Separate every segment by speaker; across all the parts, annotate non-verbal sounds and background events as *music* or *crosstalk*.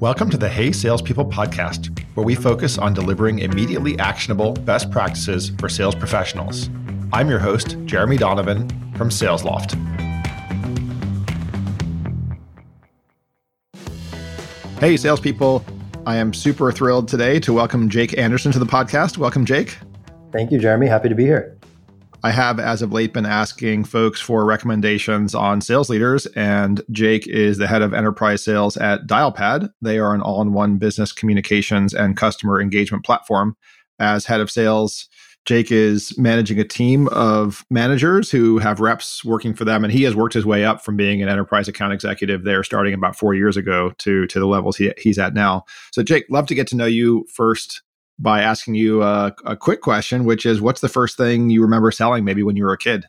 Speaker 1: Welcome to the Hey Salespeople podcast, where we focus on delivering immediately actionable best practices for sales professionals. I'm your host, Jeremy Donovan from SalesLoft. Hey, salespeople. I am super thrilled today to welcome Jake Anderson to the podcast. Welcome, Jake.
Speaker 2: Thank you, Jeremy. Happy to be here.
Speaker 1: I have, as of late, been asking folks for recommendations on sales leaders, and Jake is the head of enterprise sales at Dialpad. They are an all in one business communications and customer engagement platform. As head of sales, Jake is managing a team of managers who have reps working for them, and he has worked his way up from being an enterprise account executive there, starting about four years ago, to to the levels he, he's at now. So, Jake, love to get to know you first by asking you a, a, quick question, which is what's the first thing you remember selling maybe when you were a kid?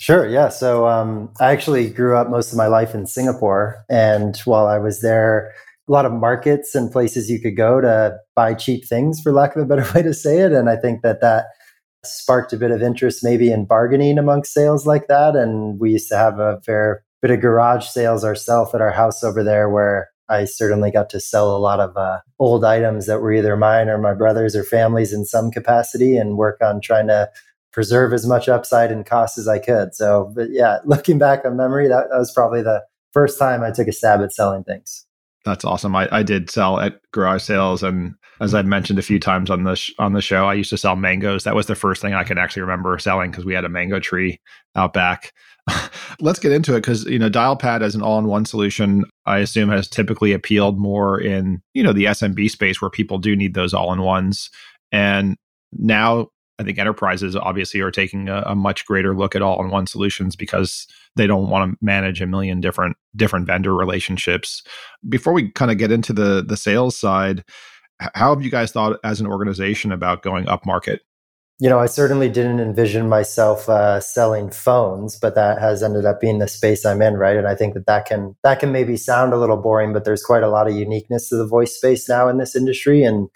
Speaker 2: Sure. Yeah. So um, I actually grew up most of my life in Singapore. And while I was there, a lot of markets and places you could go to buy cheap things, for lack of a better *laughs* way to say it. And I think that that sparked a bit of interest maybe in bargaining amongst sales like that. And we used to have a fair bit of garage sales ourselves at our house over there where I certainly got to sell a lot of uh, old items that were either mine or my brother's or family's in some capacity and work on trying to preserve as much upside and cost as I could. So, but yeah, *laughs* looking back on memory, that, that was probably the first time I took a stab at selling things.
Speaker 1: That's awesome. I, I did sell at garage sales, and as I've mentioned a few times on the sh- on the show, I used to sell mangoes. That was the first thing I can actually remember selling because we had a mango tree out back. *laughs* Let's get into it because you know Dialpad as an all-in-one solution, I assume has typically appealed more in you know the SMB space where people do need those all-in-ones, and now I think enterprises obviously are taking a, a much greater look at all-in-one solutions because they don't want to manage a million different different vendor relationships. Before we kind of get into the the sales side, how have you guys thought as an organization about going up market?
Speaker 2: you know, I certainly didn't envision myself uh, selling phones, but that has ended up being the space I'm in, right? And I think that that can that can maybe sound a little boring, but there's quite a lot of uniqueness to the voice space now in this industry. And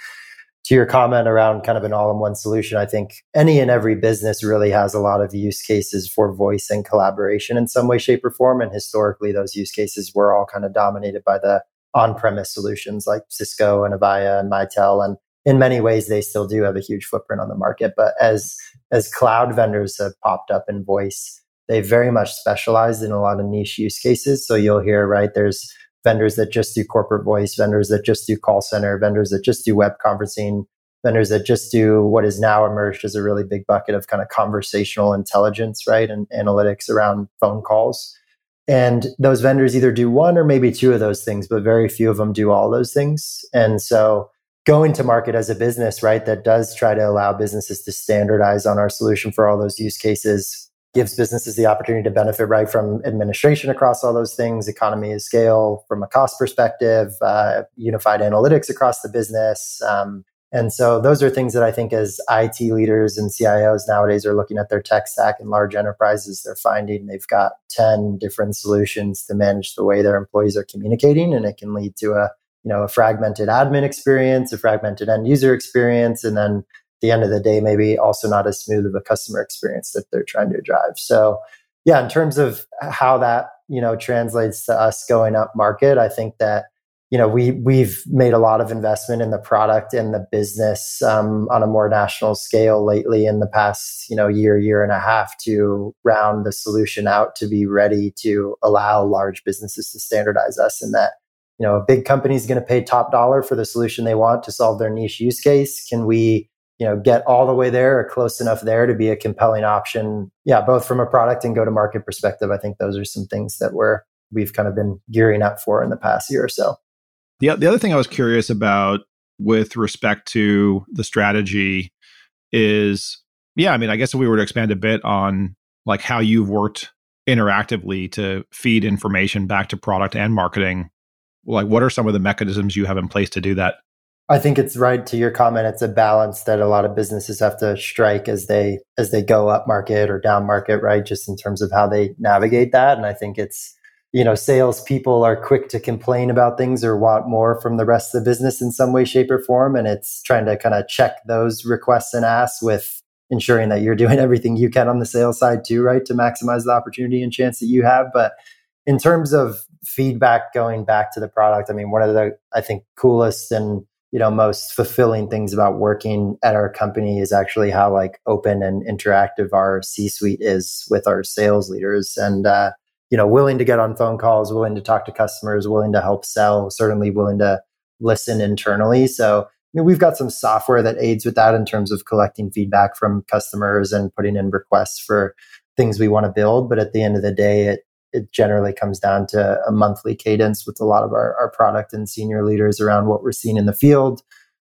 Speaker 2: to your comment around kind of an all-in-one solution, I think any and every business really has a lot of use cases for voice and collaboration in some way, shape, or form. And historically, those use cases were all kind of dominated by the on-premise solutions like Cisco and Avaya and Mitel. And in many ways they still do have a huge footprint on the market. But as as cloud vendors have popped up in voice they very much specialized in a lot of niche use cases. So you'll hear right there's vendors that just do corporate voice vendors that just do call center vendors that just do web conferencing vendors that just do what is now emerged as a really big bucket of kind of conversational intelligence right and analytics around phone calls. And those vendors either do one or maybe two of those things but very few of them do all those things. And so going to market as a business, right, that does try to allow businesses to standardize on our solution for all those use cases, gives businesses the opportunity to benefit right from administration across all those things, economy of scale from a cost perspective, uh, unified analytics across the business. Um, and so those are things that I think as IT leaders and CIOs nowadays are looking at their tech stack in large enterprises, they're finding they've got 10 different solutions to manage the way their employees are communicating. And it can lead to a you know a fragmented admin experience a fragmented end user experience and then the end of the day maybe also not as smooth of a customer experience that they're trying to drive. So yeah in terms of how that you know translates to us going up market i think that you know we we've made a lot of investment in the product and the business um, on a more national scale lately in the past you know year year and a half to round the solution out to be ready to allow large businesses to standardize us in that you know a big company is going to pay top dollar for the solution they want to solve their niche use case. Can we you know get all the way there or close enough there to be a compelling option. Yeah both from a product and go to market perspective i think those are some things that we're we've kind of been gearing up for in the past year or so.
Speaker 1: The, the other thing i was curious about with respect to the strategy is yeah i mean i guess if we were to expand a bit on like how you've worked interactively to feed information back to product and marketing like what are some of the mechanisms you have in place to do that
Speaker 2: i think it's right to your comment it's a balance that a lot of businesses have to strike as they as they go up market or down market right? Just in terms of how they navigate that. And i think it's you know salespeople are quick to complain about things or want more from the rest of the business in some way shape or form. And it's trying to kind of check those requests and asks with ensuring that you're doing *laughs* everything you can on the sales side too right? To maximize the opportunity and chance that you have. But in terms of feedback going back to the product. I mean, one of the I think coolest and you know most fulfilling things about working at our company is actually how like open and interactive our C-suite is with our sales leaders and uh, you know willing to get on phone calls, willing to talk to customers, willing to help sell, certainly willing to listen internally. So I mean, we've got some software that aids with that in terms of collecting feedback from customers and putting in requests for things we want to build. But at the end of the day, it it generally comes down to a monthly cadence with a lot of our, our product and senior leaders around what we're seeing in the field,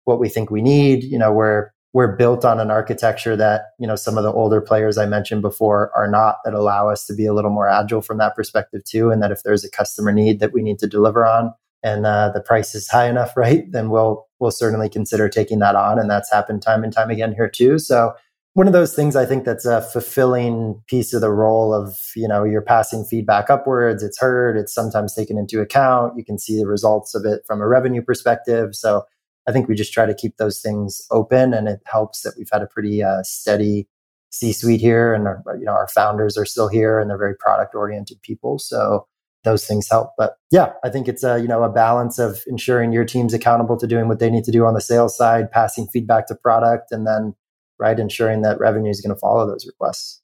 Speaker 2: what we think we need. You know, we're we're built on an architecture that you know some of the older players I mentioned before are not that allow us to be a little more agile from that perspective too. And that if there's a customer need that we need to deliver on, and uh, the price is high enough, *laughs* right, then we'll we'll certainly consider taking that on. And that's happened time and time again here too. So one of those things I think that's a fulfilling piece of the role of, you know, you're passing feedback upwards, it's heard, it's sometimes taken into account. You can see the results of it from a revenue perspective. So I think we just try to keep those things open and it helps that we've had a pretty uh, steady C-suite here and our, you know, our founders are still here and they're very product oriented people. So those things help. But yeah, I think it's a, you know, a balance of ensuring your team's accountable to doing what they need to do on the sales side, passing feedback to product, and then right? Ensuring that revenue is going to follow those requests.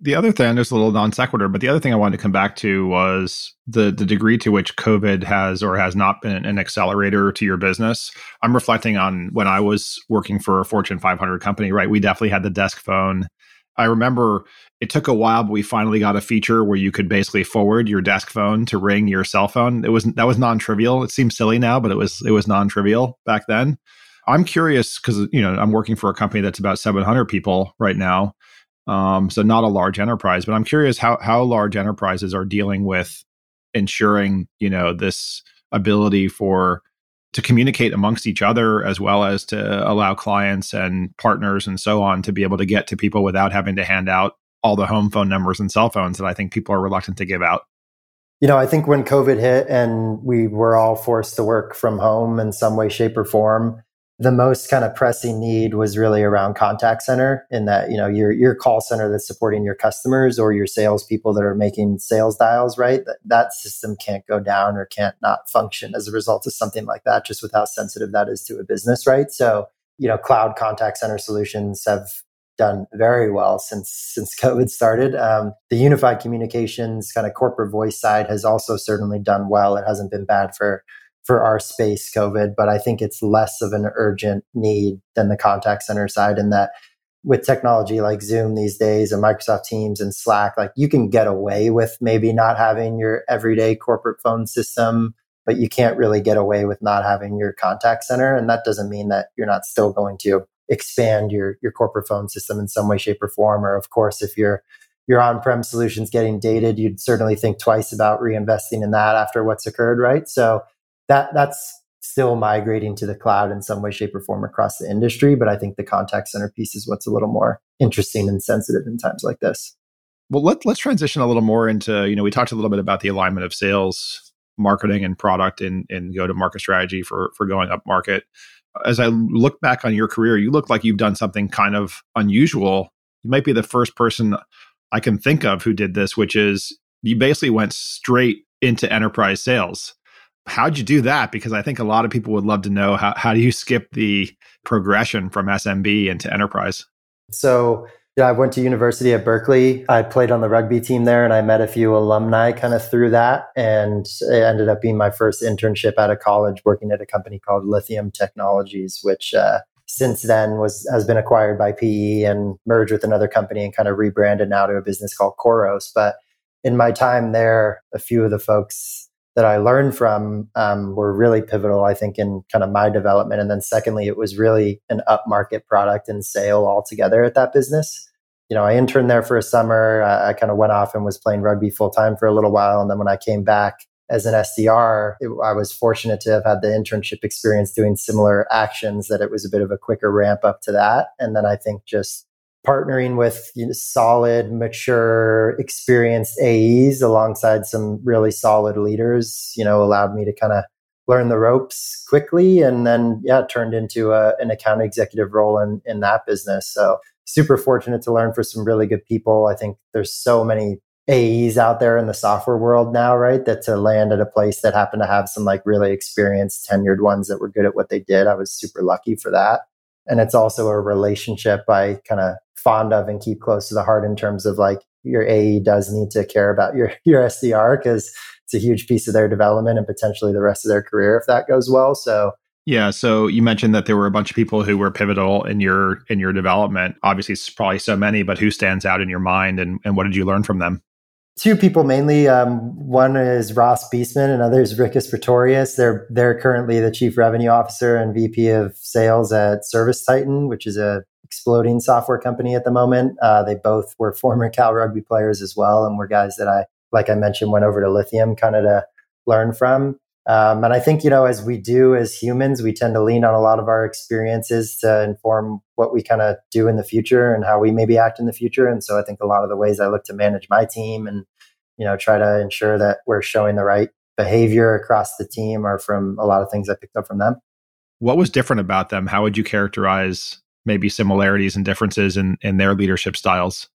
Speaker 1: The other thing, there's a little non sequitur, but the other thing I wanted to come back to was the the degree to which COVID has or has not been an accelerator to your business. I'm reflecting on when I was working for a Fortune 500 company, right? We definitely had the desk phone. I remember it took a while, but we finally got a feature where you could basically forward your desk phone to ring your cell phone. It was that was non trivial. It seems silly now, but it was it was non trivial back then. I'm curious because you know I'm working for a company that's about 700 people right now, um, so not a large enterprise. But I'm curious how how large enterprises are dealing with ensuring you know this ability for to communicate amongst each other as well as to allow clients and partners and so on to be able to get to people without having to hand out all the home phone numbers and cell phones that I think people are reluctant to give out.
Speaker 2: You know, I think when COVID hit and we were all forced to work from home in some way, shape, or form, the most kind of pressing need was really around contact center in that you know your your call center that's supporting your customers or your salespeople that are making sales dials right? That, that system can't go down or can't not function as a result of something like that just with how sensitive that is to a business right? So you know cloud contact center solutions have done very well since since *laughs* covid started. Um, the unified communications kind of corporate voice side has also certainly done well. It hasn't been bad for for our space COVID, but I think it's less of an urgent need than the contact center side in that with technology like Zoom these days and Microsoft Teams and Slack, like you can get away with maybe not having your everyday corporate phone system, but you can't really get away with not having your contact center. And that doesn't mean that you're not still going to expand your, your corporate phone system in some way, shape, or form. Or of course, if your your on-prem solutions getting dated, you'd certainly think twice about reinvesting in that after what's occurred, right? So that that's still migrating to the cloud in some way, shape, or form across the industry. But I think the contact center piece is what's a little more interesting and sensitive in times like this.
Speaker 1: Well, let, let's transition a little more into, you know, we talked a little bit about the alignment of sales, marketing, and product and, and go to market strategy for, for going up market. As I look back on your career, you look like you've done something kind of unusual. You might be the first person I can think of who did this, which is you basically went straight into enterprise sales how'd you do that? Because I think a lot of people would love to know how, how do you skip the progression from SMB into enterprise?
Speaker 2: So, yeah, I went to university at Berkeley. I played on the rugby team there and I met a few alumni kind of through that. And it ended up being my first internship out of college working at a company called Lithium Technologies, which uh, since then was has been acquired by PE and merged with another company and kind of rebranded now to a business called Khoros. But in my time there, a few of the folks that I learned from um, were really pivotal, I think, in kind of my development. And then secondly, it was really an upmarket product and sale altogether at that business. You know, I interned there for a summer. I, I kind of went off and was playing rugby full time for a little while. And then when I came back as an SDR, it, I was fortunate to have had the internship experience doing similar actions that it was a bit of a quicker ramp up to that. And then I think just partnering with you know, solid, mature, experienced AEs alongside some really solid leaders, you know, allowed me to kind of learn the ropes quickly and then yeah turned into a, an account executive role in, in that business so super fortunate to learn for some really good people i think there's so many AEs out there in the software world now, right? That to land at a place that happened to have some like really experienced, tenured ones that were good at what they did. I was super lucky for that. And it's also a relationship I kind of fond of and keep close to the heart in terms of like your AE does need to care about your, *laughs* your SDR because it's a huge piece of their development and potentially the rest of their career if that goes well. So
Speaker 1: yeah, so you mentioned that there were a bunch of people who were pivotal in your in your development. Obviously, it's probably so many, but who stands out in your mind, and and what did you learn from them?
Speaker 2: Two people mainly. Um, one is Ross Biestman, and other is Rickus Pretorius. They're they're currently the chief revenue officer and VP of sales at Service Titan, which is a exploding software company at the moment. Uh, they both were former *laughs* Cal rugby players as well, and were guys that I, like I mentioned, went over to Lithium kind of to learn from. Um, and I think, you know, as we do as humans, we tend to lean on a lot of our experiences to inform what we kind of do in the future and how we maybe act in the future. And so I think a lot of the ways I look to manage my team and, you know, try to ensure that we're showing the right behavior across the team are from a lot of things I picked up from them.
Speaker 1: What was different about them? How would you characterize maybe similarities and differences in, in their leadership styles?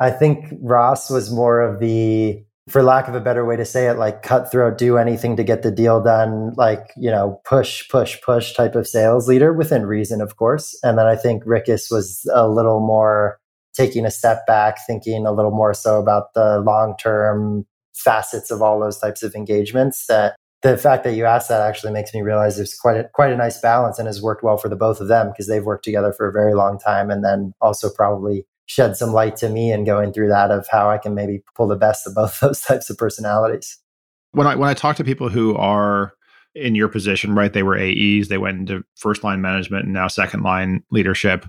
Speaker 2: I think Ross was more of the for lack of a better way to say it, like cutthroat, do anything to get the deal done, like, you know, push, push, push type of sales leader within reason, of course. And then I think Rickus was a little more taking a step back, thinking a little more so about the long term facets of all those types of engagements that the fact that you asked that actually makes me realize there's quite a, quite a nice balance and has worked well for the both of them because they've worked together for a very long time and then also probably shed some light to me and going through that of how I can maybe pull the best of both *laughs* those types of personalities.
Speaker 1: When I when I talk to people who are in your position, right? They were AEs, they went into first line management and now second line leadership.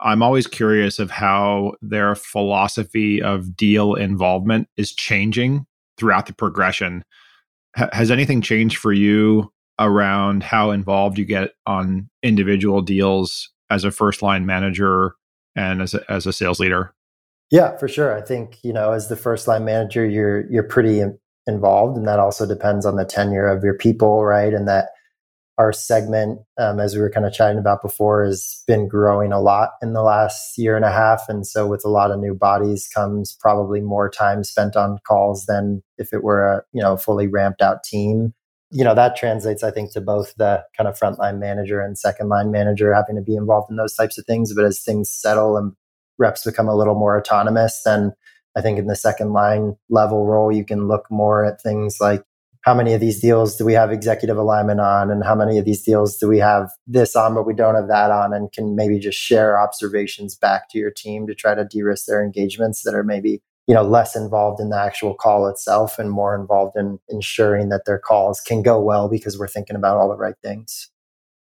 Speaker 1: I'm always curious of how their philosophy of deal involvement is changing throughout the progression. H- has anything changed for you around how involved you get on individual deals as a first line manager and as a, as a sales leader?
Speaker 2: Yeah, for sure. I think you know, as the first line manager, you're you're pretty involved, and that also depends on the tenure of your people, right? And that our segment, um, as we were kind of chatting about before, has been growing a lot in the last year and a half, and so with a lot of new bodies comes probably more time spent on calls than if it were a you know fully ramped out team you know that translates i think to both the kind of frontline manager and second line manager having to be involved in those types of things. But as things settle and reps become a little more autonomous then i think in the second line level role you can look more at things like how many of these deals do we have executive alignment on? And how many of these deals do we have this on but we don't have that on? And can maybe just share observations back to your team to try to de-risk their engagements that are maybe you know less involved in the actual call itself and more involved in ensuring that their calls can go well because we're thinking about all the right things.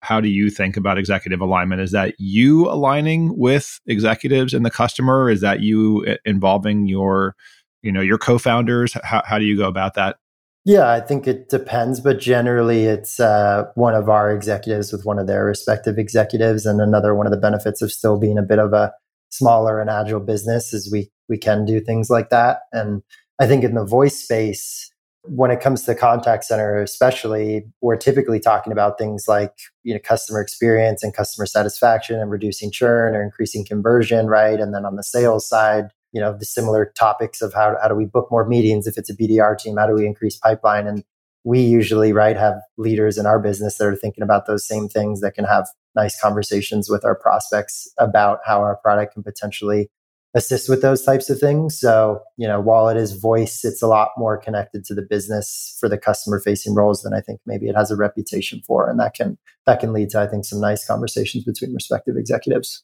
Speaker 1: How do you think about executive alignment? Is that you aligning with executives and the customer? Is that you uh, involving your you know your co-founders? How, how do you go about that?
Speaker 2: Yeah i think it depends but generally it's uh, one of our executives with one of their respective executives and another one of the benefits of still being a bit of a smaller and agile business is we we can do things like that. And I think in the voice space, when it comes to contact center, especially, we're typically talking about things like you know customer experience and customer satisfaction and reducing churn or increasing conversion, right? And then on the sales side, you know the similar topics of how how do we book more meetings if it's a BDR team, how do we increase pipeline, and we usually right have leaders in our business that are thinking about those same things that can have nice conversations with our prospects about how our product can potentially assist with those types of things. So, you know, while it is voice, it's a lot more connected to the business for the customer facing roles than I think maybe it has a reputation for. And that can that can lead to, I think, some nice conversations between respective executives.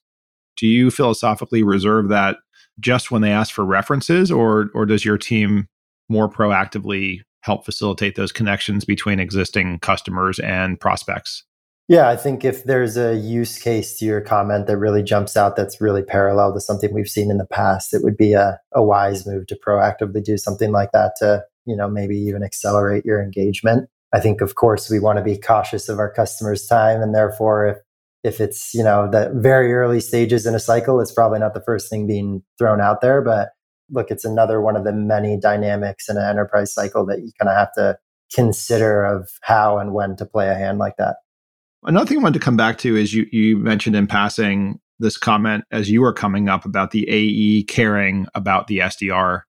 Speaker 1: Do you philosophically reserve that just when they ask for references or or does your team more proactively help facilitate those connections between existing customers and prospects?
Speaker 2: Yeah, I think if there's a use case to your comment that really jumps out that's really parallel to something we've seen in the past, it would be a, a wise move to proactively do something like that to, you know, maybe even accelerate your engagement. I think of course we want to be cautious of our customers' time and therefore if if it's, you know, the very early stages in a cycle, it's probably not the first thing being thrown out there. But look, it's another one of the many dynamics in an enterprise cycle that you kind of have to consider of how and when to play a hand like that.
Speaker 1: Another thing I wanted to come back to is you you mentioned in passing this comment as you were coming up about the AE caring about the SDR.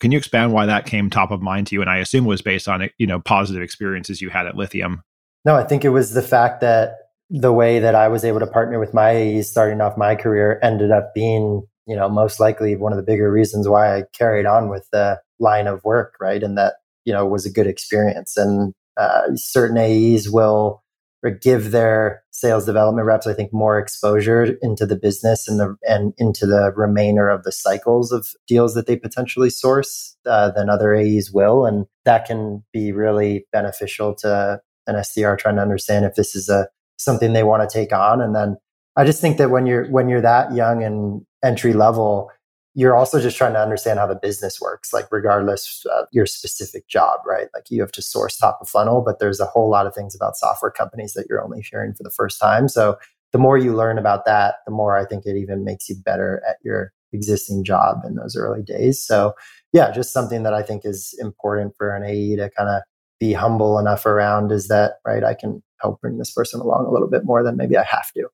Speaker 1: Can you expand why that came top of mind to you? And I assume was based on you know positive experiences you had at Lithium.
Speaker 2: No, I think it was the fact that the way that I was able to partner with my AEs starting off my career ended up being, you know, most likely one of the bigger reasons why I carried on with the line of work, right? And that, you know, was a good experience. And uh, certain AEs will give their sales development reps, I think, more exposure into the business and the and into the remainder of the cycles of deals that they potentially source uh, than other AEs will, and that can be really beneficial to an SDR trying to understand if this is a something they want to take on. And then I just think that when you're when you're that young and entry level, you're also just trying to understand how the business works, like regardless of your specific job, right? Like you have to source top of funnel, but there's a whole lot of things about software companies that you're only hearing for the first time. So the more you learn about that, the more I think it even makes you better at your existing job in those early days. So yeah, just something that I think is important for an AE to kind of be humble enough around is that, right? I can help bring this person along a little bit more than maybe I have to.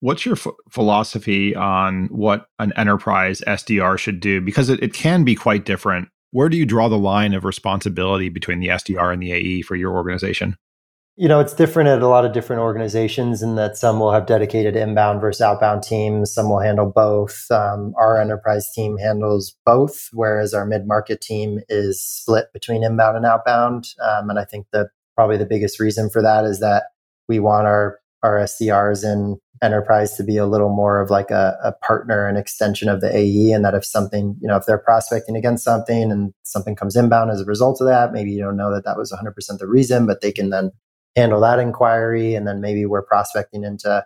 Speaker 1: What's your philosophy on what an enterprise SDR should do? Because it, it can be quite different. Where do you draw the line of responsibility between the SDR and the AE for your organization?
Speaker 2: You know, it's different at a lot of different organizations in that some will have dedicated inbound versus outbound teams. Some will handle both. Um, our enterprise team handles both, whereas our mid market team is split between inbound and outbound. Um, and I think that probably the biggest reason for that is that we want our our SDRs in enterprise to be a little more of like a, a, partner and extension of the AE. And that if something, you know, if they're prospecting against something and something comes inbound as a result of that, maybe you don't know that that was 100% the reason, but they can then handle that inquiry. And then maybe we're prospecting into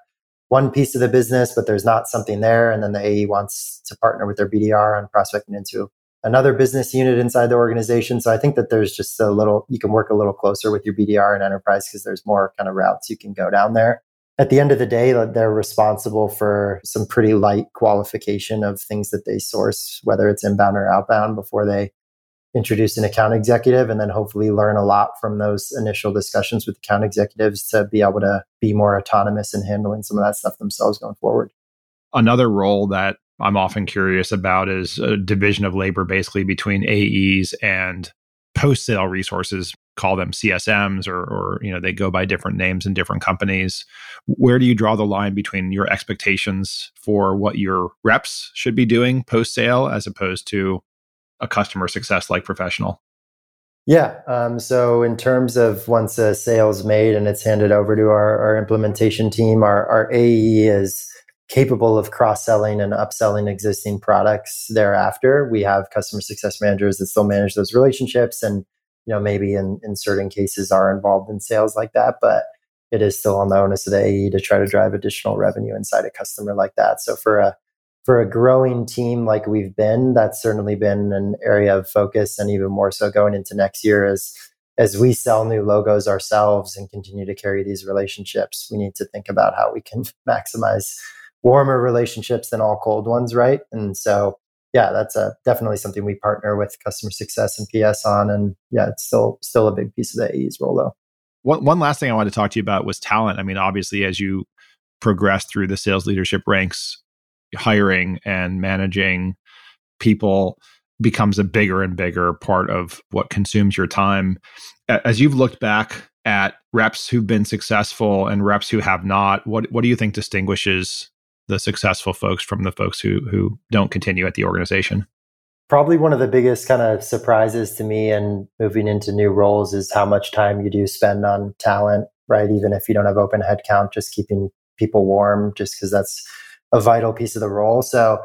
Speaker 2: one piece of the business, but there's not something there. And then the AE wants to partner with their BDR on prospecting into another business unit inside the organization. So I think that there's just a little, you can work a little closer with your BDR and enterprise because there's more kind of routes you can go down there. At the end of the day, they're responsible for some pretty light qualification of things that they source, whether it's inbound or outbound, before they introduce an account executive and then hopefully learn a lot from those initial discussions with account executives to be able to be more autonomous in handling some of that stuff themselves going forward.
Speaker 1: Another role that I'm often curious about is a division of labor basically between AEs and post sale resources call them CSMs or, or you know they go by different names in different companies. Where do you draw the line between your expectations for what your reps should be doing post sale as opposed to a customer success like professional?
Speaker 2: Yeah. Um, so in terms of once a sale's made and it's handed over to our, our implementation team, our, our AE is capable of cross-selling and upselling existing products thereafter. We have customer success managers that still manage those relationships and you know maybe in, in certain cases are involved in sales like that, but it is still on the onus of the AE to try to drive additional revenue inside a customer like that. So for a for a growing team like we've been, that's certainly been an area of focus and even more so going into next year as as we sell new logos ourselves and continue to carry these relationships, we need to think about how we can *laughs* maximize warmer relationships than all cold ones, right? And so, yeah, that's a, definitely something we partner with customer success and PS on. And yeah, it's still still a big piece of the AE's role though.
Speaker 1: One, one last thing I wanted to talk to you about was talent. I mean, obviously, as you progress through the sales leadership ranks, hiring and managing people becomes a bigger and bigger part of what consumes your time. As you've looked back at reps who've been successful and reps who have not, what what do you think distinguishes the successful folks from the folks who who don't continue at the organization?
Speaker 2: Probably one of the biggest kind of surprises to me and moving into new roles is how much time you do spend on talent, right? Even if you don't have open headcount, just keeping people warm, just because that's a vital piece of the role. So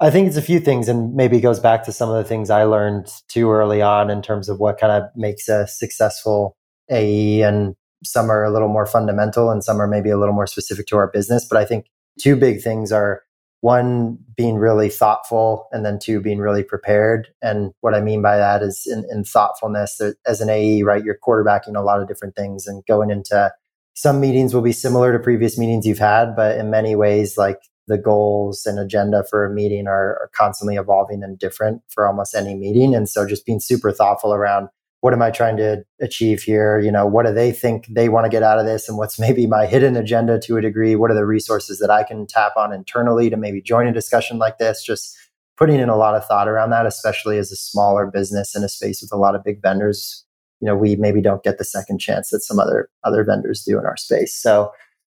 Speaker 2: I think it's a few things, and maybe goes back to some of the things I learned too early on in terms of what kind of makes a successful AE. And some are a little more fundamental, and some are maybe a little more specific to our business. But I think two big things are one being really thoughtful and then two being really prepared. And what i mean by that is in, in thoughtfulness as an ae right you're quarterbacking a lot of different things and going into some meetings will be similar to previous meetings you've had but in many ways like the goals and agenda for a meeting are, are constantly evolving and different for almost any meeting. And so just being super thoughtful around what am I trying to achieve here? You know, what do they think they want to get out of this? And what's *laughs* maybe my hidden agenda to a degree? What are the resources that I can tap on internally to maybe join a discussion like this? Just putting in a lot of thought around that, especially as a smaller business in a space with a lot of big vendors. You know, we maybe don't get the second chance that some other other vendors do in our space. So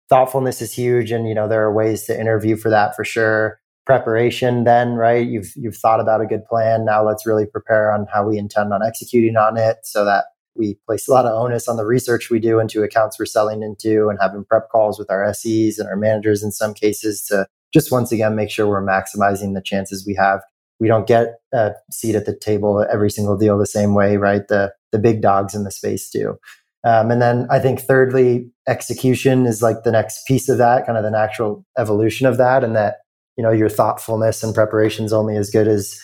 Speaker 2: thoughtfulness is huge, and you know there are ways to interview for that for sure. Preparation, then right, you've you've thought about a good plan. Now let's really prepare on how we intend on executing on it, so that we place a lot of onus on the research we do into accounts we're selling into, and having prep calls with our SEs and our managers in some cases to just once again make sure we're maximizing the chances we have. We don't get a seat at the table every single deal the same way, right? The the big dogs in the space do. Um, and then I think thirdly, execution is like the next piece of that, kind of the natural evolution of that, and that you know your thoughtfulness and preparation is only as good as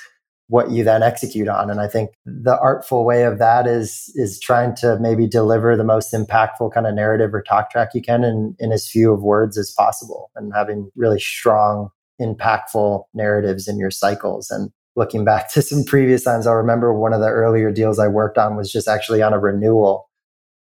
Speaker 2: what you then execute on. And i think the artful way of that is is trying to maybe deliver the most impactful kind of narrative or talk track you can in in as few of words as possible and having really strong impactful narratives in your cycles. And looking back *laughs* to some previous times i remember one of the earlier deals i worked on was just actually on a renewal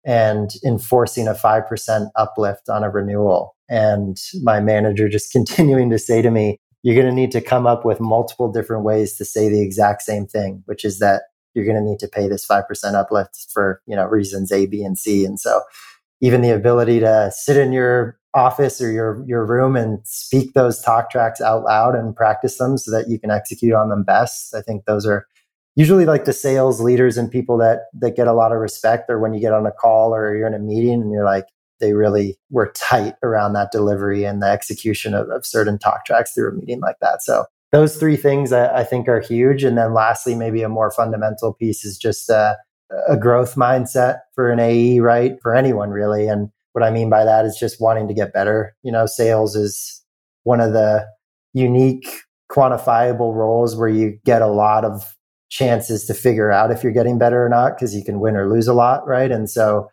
Speaker 2: and enforcing a 5% uplift on a renewal and my manager just *laughs* continuing to say to me you're going to need to come up with multiple different ways to say the exact same thing, which is that you're going to need to pay this 5% uplift for, you know, reasons A, B, and C. And so even the ability to sit in your office or your, your room and speak those talk tracks out loud and practice them so that you can execute on them best. I think those are usually like the sales leaders and people that, that get a lot of respect or when you get on a call or you're in a meeting and you're like, they really were tight around that delivery and the execution of, of certain talk tracks through a meeting like that. So those three things I, I, think are huge. And then lastly, maybe a more fundamental piece is just a, a growth mindset for an AE, right? For anyone really. And what I mean by that is just wanting to get better. You know, sales is one of the unique quantifiable roles where you get a lot of chances to figure out if you're getting better or not because you can win or lose a lot, right? And so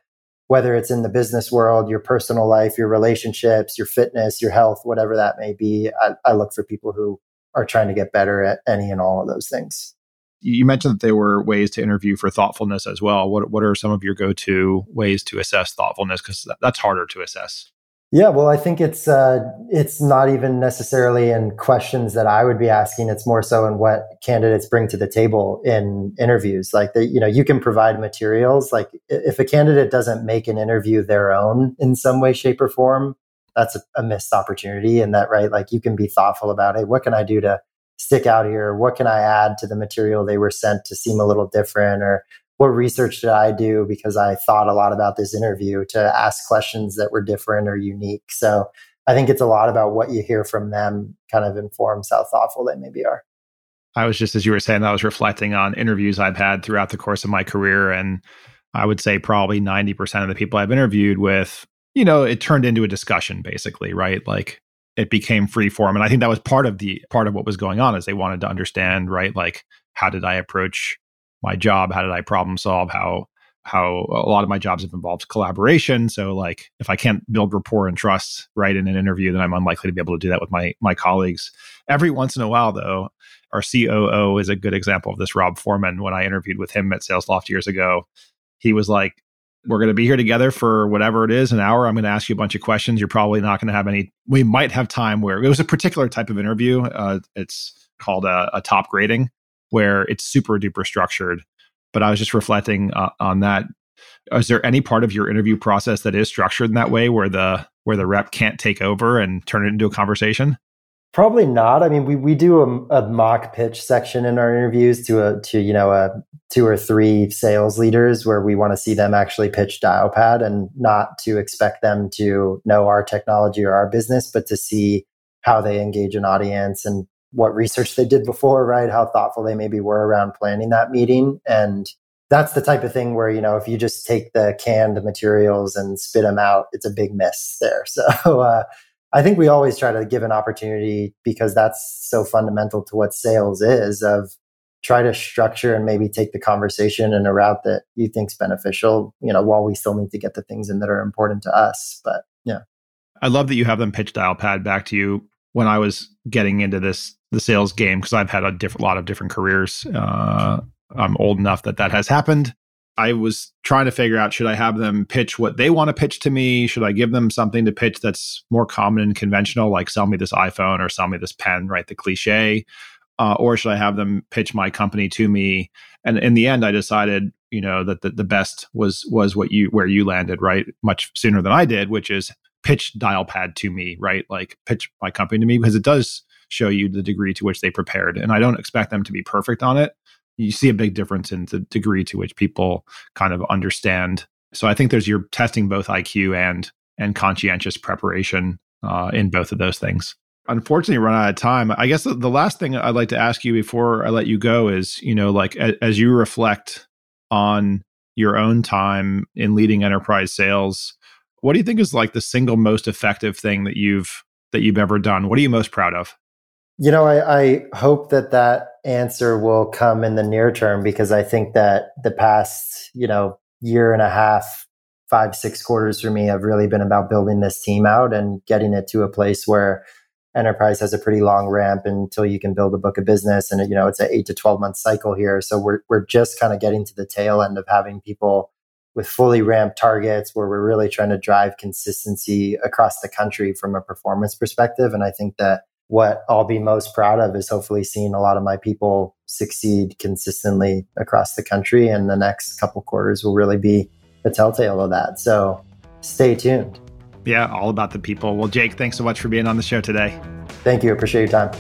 Speaker 2: whether it's in the business world, your personal life, your relationships, your fitness, your health, whatever that may be. I, I look for people who are trying to get better at any and all of those things.
Speaker 1: You mentioned that there were ways to interview for thoughtfulness as well. What what are some of your go to ways to assess thoughtfulness? Because that's harder to assess.
Speaker 2: Yeah, well, I think it's uh, it's not even necessarily in questions that I would be asking. It's more so in what candidates bring to the table in interviews. Like, the, you know, you can provide materials. Like, if a candidate doesn't make an interview their own in some way, shape, or form, that's a, a missed opportunity. And that, right? Like, you can be thoughtful about, hey, what can I do to stick out here? What can I add to the material they were sent to seem a little different? Or what research did I do because I thought a lot about this interview to ask questions that were different or unique. So I think it's a lot about what you hear from them kind of informs how thoughtful they maybe are.
Speaker 1: I was just, as you were saying, I was reflecting on interviews I've had throughout the course of my career. And I would say probably 90% of the people I've interviewed with, you know, it turned into a discussion basically, right? Like it became free form. And I think that was part of the part of what was going on is they wanted to understand, right? Like, how did I approach my job how did i problem solve how how a lot of my jobs have involved collaboration. So like if i can't build rapport and trust right in an interview then i'm unlikely to be able to do that with my my colleagues. Every once in a while though our coo is a good example of this rob foreman. When i interviewed with him at SalesLoft years ago he was like we're going to be here together for whatever it is an hour. I'm going to ask you a bunch of questions. You're probably not going to have any we might have time where it was a particular type of interview uh, it's called a, a top grading where it's super duper structured. But I was just reflecting uh, on that. Is there any part of your interview process that is structured in that way, where the where the rep can't take over and turn it into a conversation?
Speaker 2: Probably not. I mean, we, we do a, a, mock pitch section in our interviews to a to you know a two or three sales leaders where we want to see them actually pitch Dialpad and not to expect them to know our technology or our business, but to see how they engage an audience and what research they did before, right? How thoughtful they maybe were around planning that meeting. And that's the type of thing where, you know, if you just take the canned materials and spit them out, it's a big miss there. *laughs* So uh, I think we always try to give an opportunity because that's so fundamental to what sales is of try to structure and maybe take the conversation in a route that you think's beneficial, you know, while we still need to get the things in that are important to us. But yeah.
Speaker 1: I love that you have them pitch Dialpad back to you when I was getting into this the sales game because I've had a lot of different careers. Uh, I'm old enough that that has happened. I was trying to figure out should I have them pitch what they want to pitch to me? Should I give them something to pitch that's more common and conventional, like sell me this iPhone or sell me this pen, right? The cliche. uh, or should I have them pitch my company to me? And in the end, I decided, you know, that the, the best was was what you where you landed, right? Much sooner than I did, which is pitch Dialpad to me, right? Like pitch my company to me because it does show you the degree to which they prepared, and I don't expect them to be perfect on it. You see a big difference in the degree to which people kind of understand. So I think there's you're testing both IQ and and conscientious preparation uh, in both of those things unfortunately run out of time i guess the, the, last thing i'd like to ask you before i let you go is you know like a, as you reflect on your own time in leading enterprise sales what do you think is like the single most effective thing that you've that you've ever done what are you most proud of
Speaker 2: you know i, I hope that that answer will come in the near term because i think that the past you know year and a half five six quarters for me have really been about building this team out and getting it to a place where enterprise has a pretty long ramp until you can build a book of business. And you know it's an 8 to 12 month cycle here. So we're we're just kind of getting to the tail end of having people with fully ramped targets where we're really trying to drive consistency across the country from a performance perspective. And i think that what I'll be most proud of is hopefully seeing a lot of my people succeed consistently across the country and the next couple quarters will really be a telltale of that so stay tuned
Speaker 1: yeah, all about the people. Well, Jake, thanks so much for being on the show today.
Speaker 2: Thank you. Appreciate your time.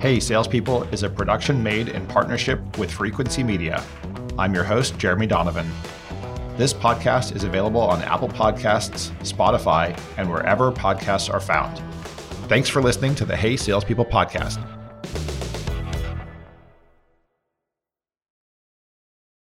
Speaker 1: Hey, Salespeople is a production made in partnership with Frequency Media. I'm your host, Jeremy Donovan. This podcast is available on Apple Podcasts, Spotify, and wherever podcasts are found. Thanks for listening to the Hey Salespeople podcast.